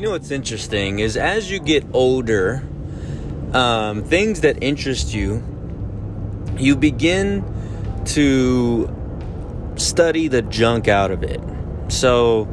You know what's interesting is as you get older, um, things that interest you, you begin to study the junk out of it. So,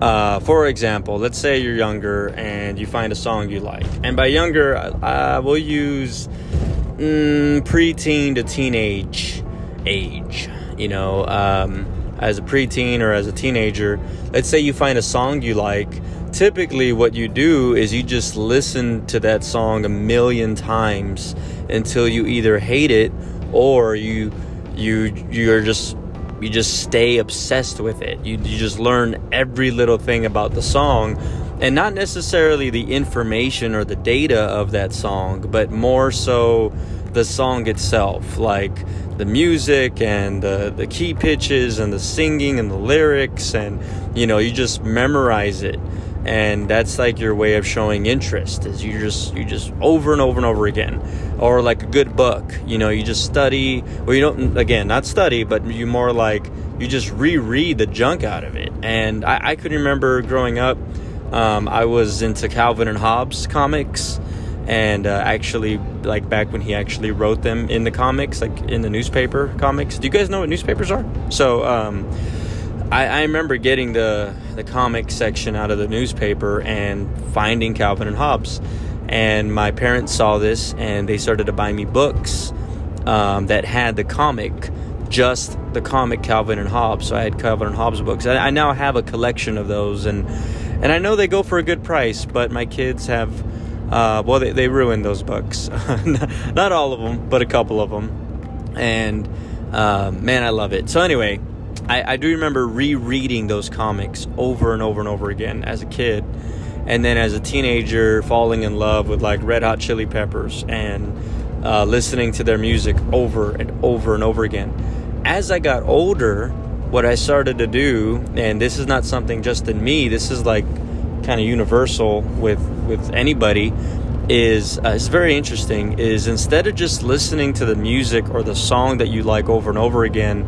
uh, for example, let's say you're younger and you find a song you like. And by younger, I, we'll use mm, preteen to teenage age. You know, um, as a preteen or as a teenager, let's say you find a song you like. Typically, what you do is you just listen to that song a million times until you either hate it or you you you're just you just stay obsessed with it. You, you just learn every little thing about the song and not necessarily the information or the data of that song, but more so the song itself, like the music and the, the key pitches and the singing and the lyrics, and you know, you just memorize it. And that's like your way of showing interest is you just you just over and over and over again. Or like a good book you know you just study or you don't again not study but you more like you just reread the junk out of it. And i, I could remember growing up um, i was into calvin and hobbes comics. And uh, actually like back when he actually wrote them in the comics like in the newspaper comics. Do you guys know what newspapers are? So um, I, I remember getting the the comic section out of the newspaper and finding calvin and hobbes. And my parents saw this and they started to buy me books um, that had the comic just the comic calvin and hobbes. So i had calvin and hobbes books. I, I now have a collection of those and and i know they go for a good price but my kids have uh, well they, they ruined those books. Not all of them but a couple of them and uh, man i love it. So anyway I, I do remember rereading those comics over and over and over again as a kid and then as a teenager falling in love with like red hot chili peppers and uh, listening to their music over and over and over again. As i got older what i started to do and this is not something just in me this is like kind of universal with with anybody is uh, it's very interesting is instead of just listening to the music or the song that you like over and over again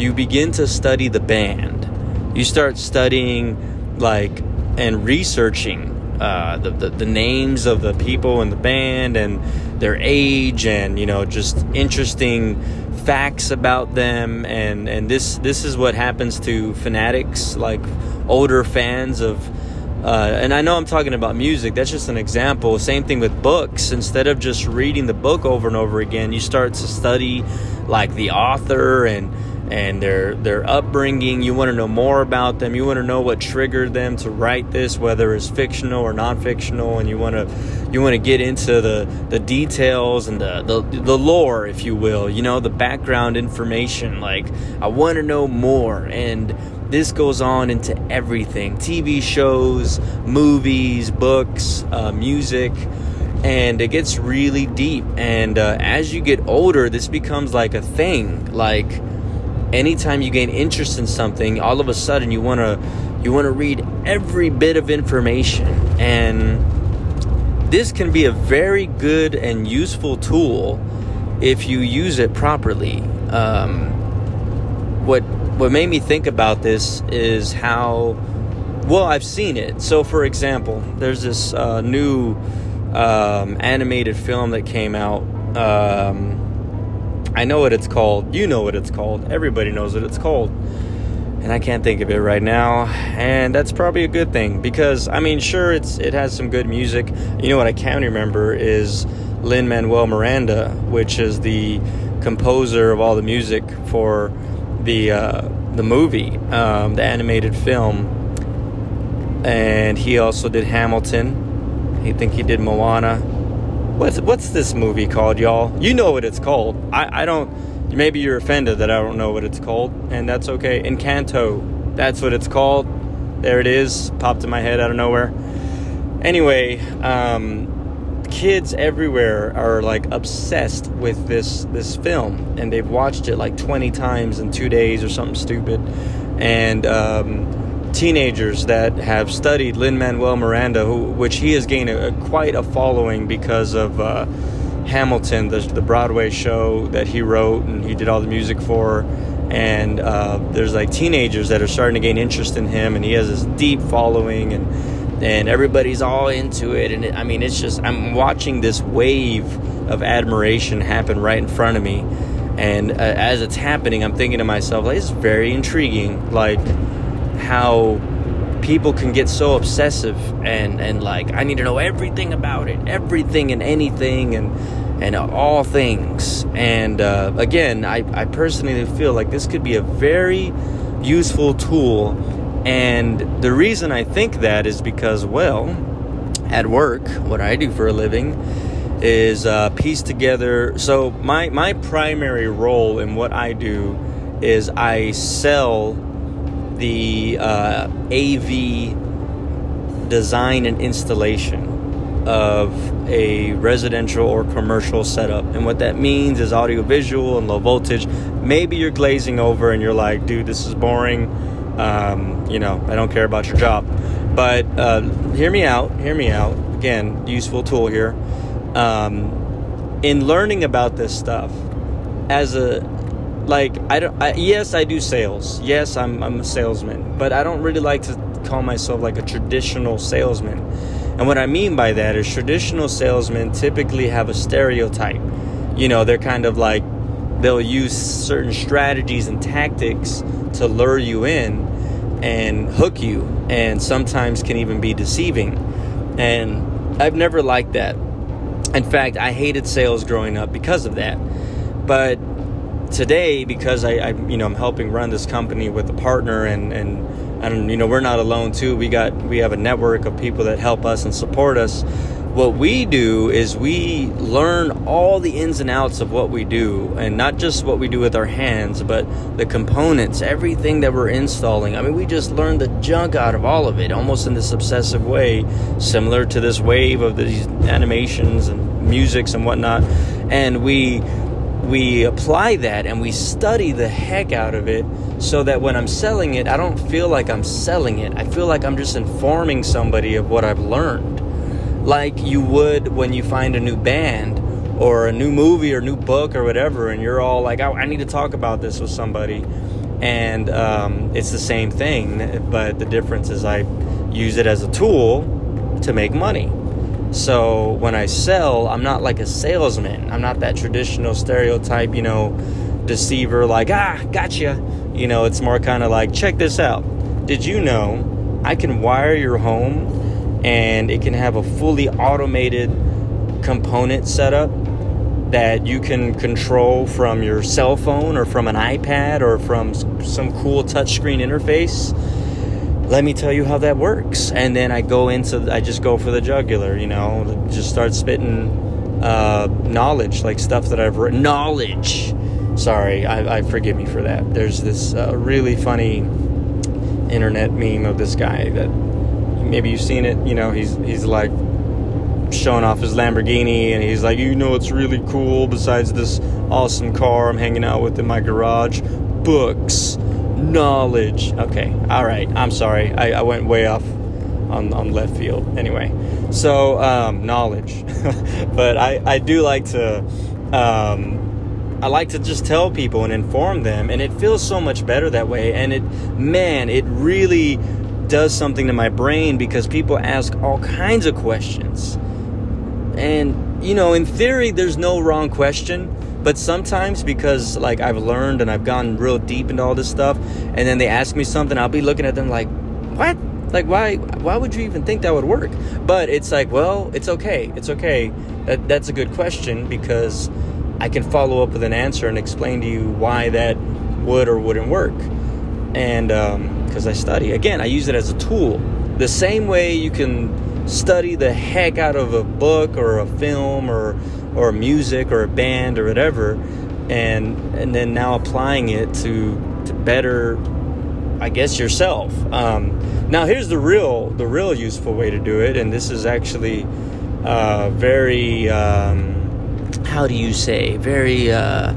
you begin to study the band you start studying like and researching uh, the, the, the names of the people in the band and their age and you know just interesting facts about them and and this this is what happens to fanatics like older fans of uh, and I know I'm talking about music. That's just an example. Same thing with books. Instead of just reading the book over and over again, you start to study like the author and and their their upbringing. You want to know more about them. You want to know what triggered them to write this, whether it's fictional or non-fictional, and you want to you want to get into the the details and the, the the lore, if you will. You know the background information. Like I want to know more, and this goes on into everything: TV shows, movies, books, uh, music and it gets really deep and uh, as you get older this becomes like a thing like anytime you gain interest in something, all of a sudden you want to you want to read every bit of information and this can be a very good and useful tool if you use it properly. Um, what what made me think about this is how well I've seen it. So, for example, there's this uh, new um, animated film that came out. Um, I know what it's called. You know what it's called. Everybody knows what it's called. And I can't think of it right now. And that's probably a good thing because I mean, sure, it's it has some good music. You know what I can remember is Lin Manuel Miranda, which is the composer of all the music for the uh, the movie, um, the animated film. And he also did Hamilton. I think he did Moana What's what's this movie called, y'all? You know what it's called. I, I don't. Maybe you're offended that I don't know what it's called, and that's okay. Encanto. That's what it's called. There it is. Popped in my head out of nowhere. Anyway, um, kids everywhere are like obsessed with this this film, and they've watched it like 20 times in two days or something stupid, and. Um, teenagers that have studied Lin Manuel Miranda, who, which he has gained a, quite a following because of uh, Hamilton, the, the, Broadway show that he wrote and he did all the music for. And uh, there's like teenagers that are starting to gain interest in him, and he has this deep following. And and everybody's all into it. And it, I mean, it's just I'm watching this wave of admiration happen right in front of me, and uh, as it's happening, I'm thinking to myself, like, it's very intriguing, like how people can get so obsessive and and like I need to know everything about it, everything and anything and and all things. And uh, again, I, I personally feel like this could be a very useful tool. And the reason I think that is because, well, at work, what I do for a living is uh, piece together. So my my primary role in what I do is I sell the uh, AV design and installation of a residential or commercial setup. And what that means is audio visual and low voltage. Maybe you're glazing over and you're like, dude, this is boring. Um, you know, I don't care about your job. But uh, hear me out, hear me out. Again, useful tool here. Um, in learning about this stuff, as a like I don't I, yes I do sales yes I'm I'm a salesman but I don't really like to call myself like a traditional salesman and what I mean by that is traditional salesmen typically have a stereotype. You know, they're kind of like they'll use certain strategies and tactics to lure you in and hook you, and sometimes can even be deceiving. And I've never liked that. In fact, I hated sales growing up because of that. But today, because I, I you know, I'm helping run this company with a partner and, and and you know we're not alone too. We got we have a network of people that help us and support us. What we do is we learn all the ins and outs of what we do and not just what we do with our hands but the components everything that we're installing. I mean we just learn the junk out of all of it almost in this obsessive way similar to this wave of these animations and musics and whatnot. And we we apply that and we study the heck out of it so that when I'm selling it, I don't feel like I'm selling it. I feel like I'm just informing somebody of what I've learned. Like you would when you find a new band or a new movie or new book or whatever, and you're all like, I, I need to talk about this with somebody. And um, it's the same thing, but the difference is I use it as a tool to make money. So when I sell, I'm not like a salesman. I'm not that traditional stereotype, you know, deceiver, like, ah, gotcha. You know, it's more kind of like, check this out. Did you know I can wire your home and it can have a fully automated component setup that you can control from your cell phone or from an iPad or from some cool touchscreen interface? Let me tell you how that works. And then I go into, I just go for the jugular, you know, just start spitting uh, knowledge, like stuff that I've written. Knowledge! Sorry, I, I forgive me for that. There's this uh, really funny internet meme of this guy that maybe you've seen it. You know, he's he's like showing off his Lamborghini, and he's like, you know, it's really cool. Besides this awesome car I'm hanging out with in my garage, books knowledge. Okay, all right. I'm sorry. I, I went way off on, on left field. Anyway, so um, knowledge. but I, I do like to. Um, I like to just tell people and inform them, and it feels so much better that way. And it, man, it really does something to my brain because people ask all kinds of questions. And, you know, in theory, there's no wrong question but sometimes because like I've learned and I've gone real deep into all this stuff, and then they ask me something, I'll be looking at them like, what? Like why? Why would you even think that would work? But it's like, well, it's okay. It's okay. That that's a good question because I can follow up with an answer and explain to you why that would or wouldn't work. And because um, I study again, I use it as a tool. The same way you can study the heck out of a book or a film or or music or a band or whatever and and then now applying it to to better I guess yourself. Um, now here's the real the real useful way to do it, and this is actually uh, very um, how do you say very. Uh,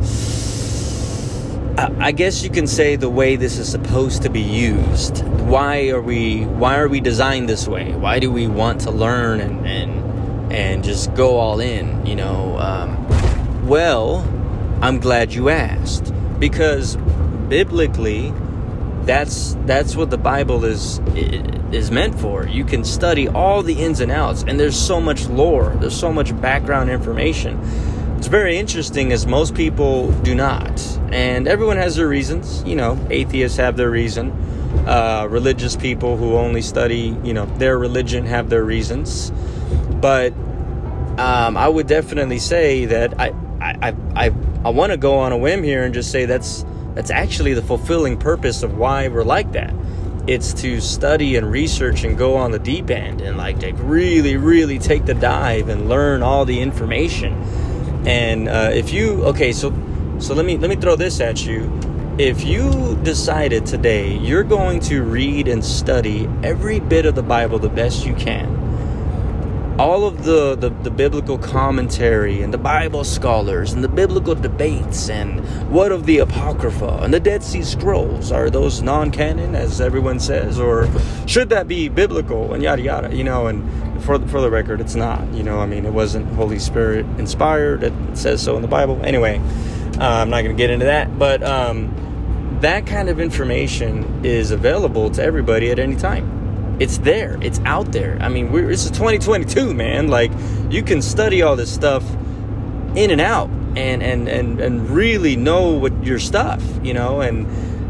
I guess you can say the way this is supposed to be used. Why are we why are we designed this way? Why do we want to learn and, and and just go all in, you know. Um, well, I'm glad you asked because biblically, that's that's what the Bible is is meant for. You can study all the ins and outs, and there's so much lore, there's so much background information. It's very interesting, as most people do not, and everyone has their reasons. You know, atheists have their reason. Uh, religious people who only study, you know, their religion have their reasons. But um, I would definitely say that I I I, I want to go on a whim here and just say that's that's actually the fulfilling purpose of why we're like that. It's to study and research and go on the deep end and like to really, really take the dive and learn all the information. And uh, if you okay, so so let me let me throw this at you. If you decided today you're going to read and study every bit of the Bible the best you can, all of the, the, the, biblical commentary and the Bible scholars and the biblical debates and what of the Apocrypha and the Dead Sea Scrolls are those non canon, as everyone says, or should that be biblical and yada yada, you know? And for, for the record, it's not, you know, I mean, it wasn't Holy Spirit inspired, it says so in the Bible. Anyway, uh, I'm not going to get into that, but um, that kind of information is available to everybody at any time it's there. It's out there. I mean we're this is 2022 man. Like you can study all this stuff in and out and and and, and really know what your stuff you know and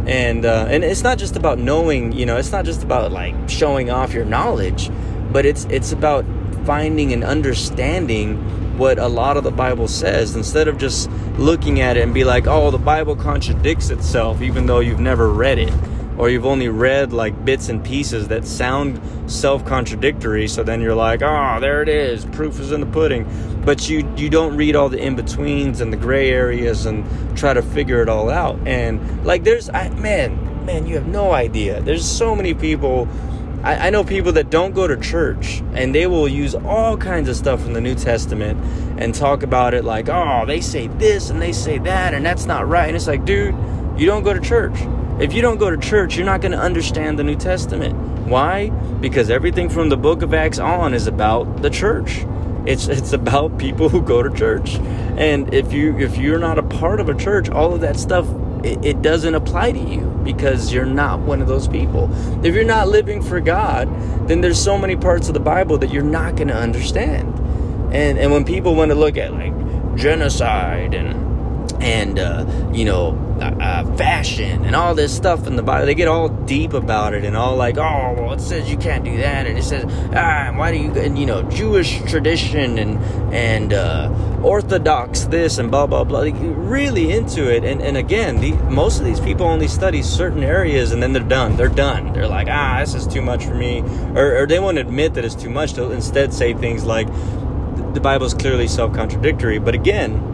and uh, and it's not just about knowing you know it's not just about like showing off your knowledge but it's it's about finding and understanding what a lot of the bible says instead of just looking at it and be like oh the bible contradicts itself even though you've never read it or you've only read like bits and pieces that sound self-contradictory so then you're like oh there it is proof is in the pudding. But you you don't read all the in-betweens and the gray areas and try to figure it all out. And like there's I, man man you have no idea. There's so many people I, I know people that don't go to church and they will use all kinds of stuff from the new testament and talk about it like oh they say this and they say that and that's not right. And it's like dude you don't go to church if you don't go to church, you're not going to understand the New Testament. Why? Because everything from the book of Acts on is about the church. It's it's about people who go to church. And if you if you're not a part of a church, all of that stuff it, it doesn't apply to you because you're not one of those people. If you're not living for God, then there's so many parts of the Bible that you're not going to understand. And and when people want to look at like genocide and and uh, you know uh, uh, fashion and all this stuff in the Bible. They get all deep about it and all like, oh, well, it says you can't do that, and it says, ah, why do you, and you know, Jewish tradition and and uh, Orthodox this and blah blah blah. They really into it, and and again, the, most of these people only study certain areas and then they're done. They're done. They're like, ah, this is too much for me, or, or they won't admit that it's too much. They'll instead say things like, the Bible is clearly self-contradictory. But again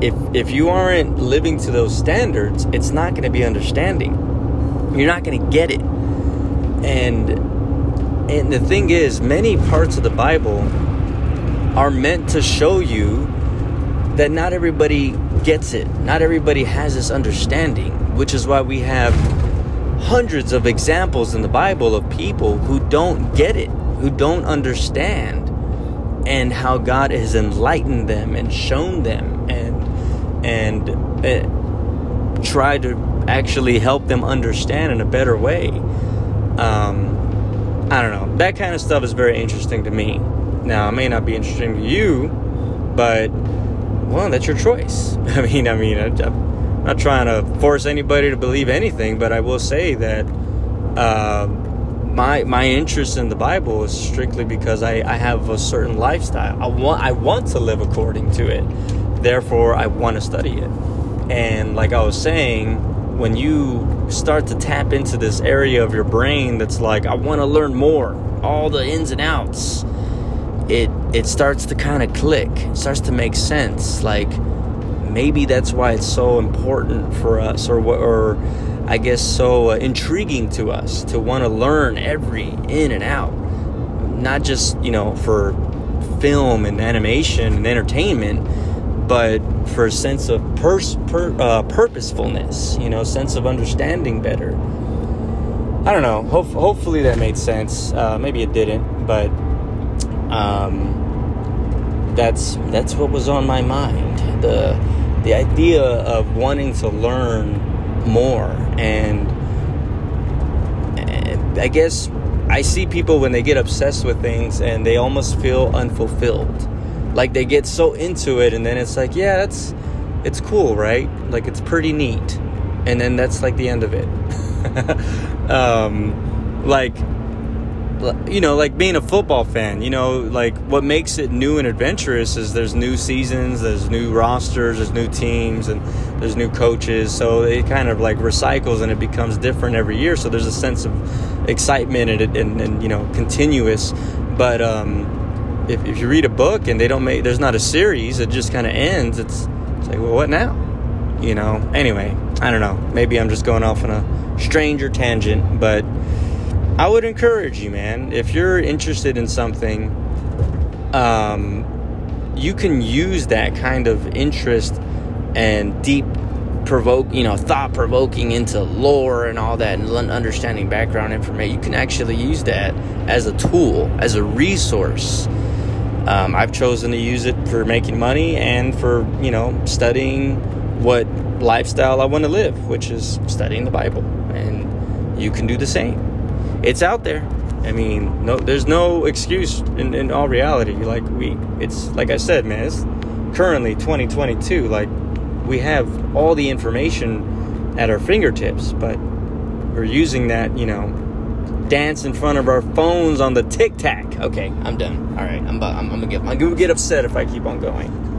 if if you aren't living to those standards, it's not going to be understanding. You're not going to get it. And and the thing is, many parts of the Bible are meant to show you that not everybody gets it. Not everybody has this understanding, which is why we have hundreds of examples in the Bible of people who don't get it, who don't understand, and how God has enlightened them and shown them and uh, try to actually help them understand in a better way. Um, I don't know. That kind of stuff is very interesting to me. Now, it may not be interesting to you, but well, that's your choice. I mean, I mean, I, am not trying to force anybody to believe anything, but I will say that uh, my my interest in the Bible is strictly because I, I have a certain lifestyle. I want I want to live according to it Therefore, I want to study it. And like I was saying, when you start to tap into this area of your brain that's like, I want to learn more, all the ins and outs, it it starts to kind of click. It starts to make sense. Like maybe that's why it's so important for us, or or I guess so uh, intriguing to us to want to learn every in and out, not just you know for film and animation and entertainment but for a sense of pers- per, uh, purposefulness, you know, sense of understanding better. I don't know. Ho- hopefully that made sense. Uh, maybe it didn't, but um, that's that's what was on my mind. The the idea of wanting to learn more and I guess I see people when they get obsessed with things and they almost feel unfulfilled. Like they get so into it and then it's like, yeah, that's it's cool, right? Like it's pretty neat. And then that's like the end of it. um, like you know, like being a football fan, you know, like what makes it new and adventurous is there's new seasons, there's new rosters, there's new teams, and there's new coaches. So it kind of like recycles and it becomes different every year. So there's a sense of excitement and, and, and you know, continuous. But um, if, if you read a book and they don't make, there's not a series, it just kind of ends. It's, it's like, well, what now? You know, anyway, I don't know. Maybe I'm just going off on a stranger tangent, but I would encourage you, man, if you're interested in something, um, you can use that kind of interest and deep provoke, you know, thought provoking into lore and all that and understanding background information. You can actually use that as a tool, as a resource. Um, I've chosen to use it for making money and for, you know, studying what lifestyle I want to live, which is studying the Bible. And you can do the same it's out there. I mean, no, there's no excuse in, in all reality. Like we, it's like I said, man. It's currently 2022. Like we have all the information at our fingertips, but we're using that, you know, dance in front of our phones on the tic tac. Okay, I'm done. All right, I'm, I'm, I'm gonna get I'm gonna get upset if I keep on going.